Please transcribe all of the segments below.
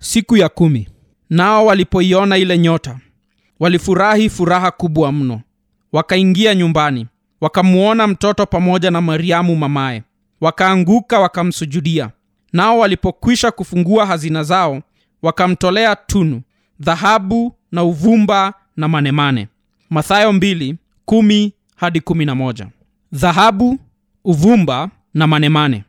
siku ya kumi. Nao walipoiona ile nyota walifurahi furaha kubwa mno. Wakaingia nyumbani wakamuona mtoto pamoja na mariamu mamaye. Wakaanguka wakamsujudia. Nao walipokwisha kufungua hazina zao wakamtolea tunu dhahabu na uvumba na manemane. Mathayo 2 10 hadi 11 dhahabu uvumba na manemane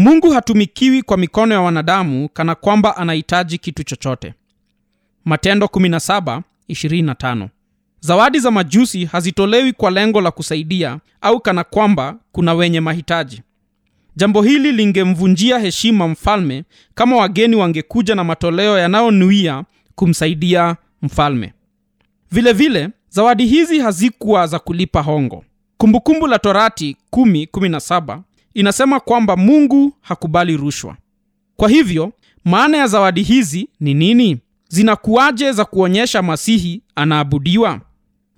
mungu hatumikiwi kwa mikono ya wanadamu kana kwamba anahitaji kitu chochote. Matendo 17 25 zawadi za majusi hazitolewi kwa lengo la kusaidia au kana kwamba kuna wenye mahitaji. Jambo hili lingemvunjia heshima mfalme kama wageni wangekuja na matoleo yanayonuia kumsaidia mfalme. Vile vile zawadi hizi hazikuwa za kulipa hongo. Kumbukumbu la torati 117 inasema kwamba mungu hakubali rushwa. Kwa hivyo maana ya zawadi hizi ni nini? Zinakuwaje za kuonyesha masihi anaabudiwa?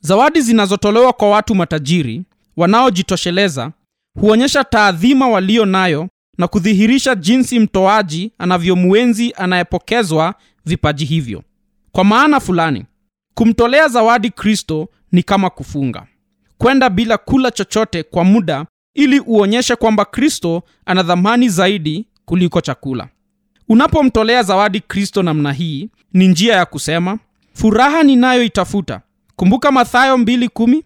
Zawadi zinazotolewa kwa watu matajiri wanaojitosheleza huonyesha taadhima walio nayo na kudhihirisha jinsi mtoaji anavyomwenzi anayepokezwa vipaji hivyo. Kwa maana fulani kumtolea zawadi kristo ni kama kufunga kwenda bila kula chochote kwa muda ili uonyeshe kwamba kristo ana dhamani zaidi kuliko chakula. Unapomtolea zawadi kristo namna hii ni njia ya kusema furaha ninayoitafuta. Kumbuka mathayo 2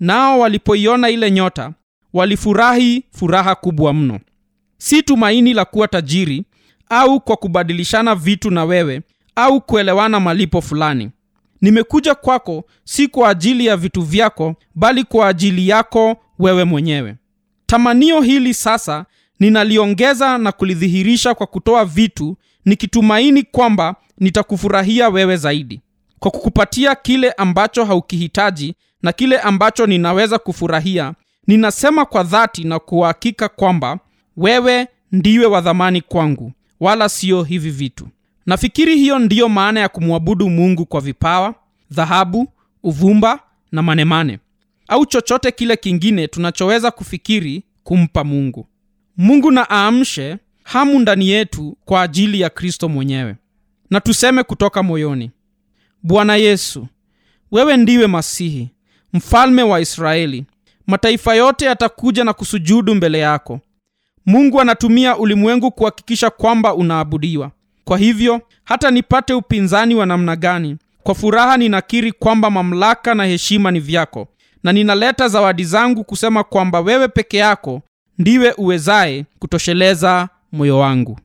nao walipoiona ile nyota walifurahi furaha kubwa mno. Si tumaini la kuwa tajiri au kwa kubadilishana vitu na wewe au kuelewana malipo fulani. Nimekuja kwako si kwa ajili ya vitu vyako bali kwa ajili yako wewe mwenyewe tamanio hili sasa ninaliongeza na kulidhihirisha kwa kutoa vitu nikitumaini kwamba nitakufurahia wewe zaidi. Kwa kukupatia kile ambacho haukihitaji na kile ambacho ninaweza kufurahia ninasema kwa dhati na kuhakika kwamba wewe ndiwe wa dhamani kwangu wala sio hivi vitu. Nafikiri hiyo ndiyo maana ya kumwabudu mungu kwa vipawa dhahabu uvumba na manemane au chochote kile kingine tunachoweza kufikiri kumpa mungu. Mungu na aamshe hamu ndani yetu kwa ajili ya kristo mwenyewe. Na tuseme kutoka moyoni bwana yesu wewe ndiwe masihi mfalme wa israeli. Mataifa yote yatakuja na kusujudu mbele yako. Mungu anatumia ulimwengu kuhakikisha kwamba unaabudiwa. Kwa hivyo hata nipate upinzani wa namna gani kwa furaha ninakiri kwamba mamlaka na heshima ni vyako na ninaleta zawadi zangu kusema kwamba wewe peke yako ndiwe uwezaye kutosheleza moyo wangu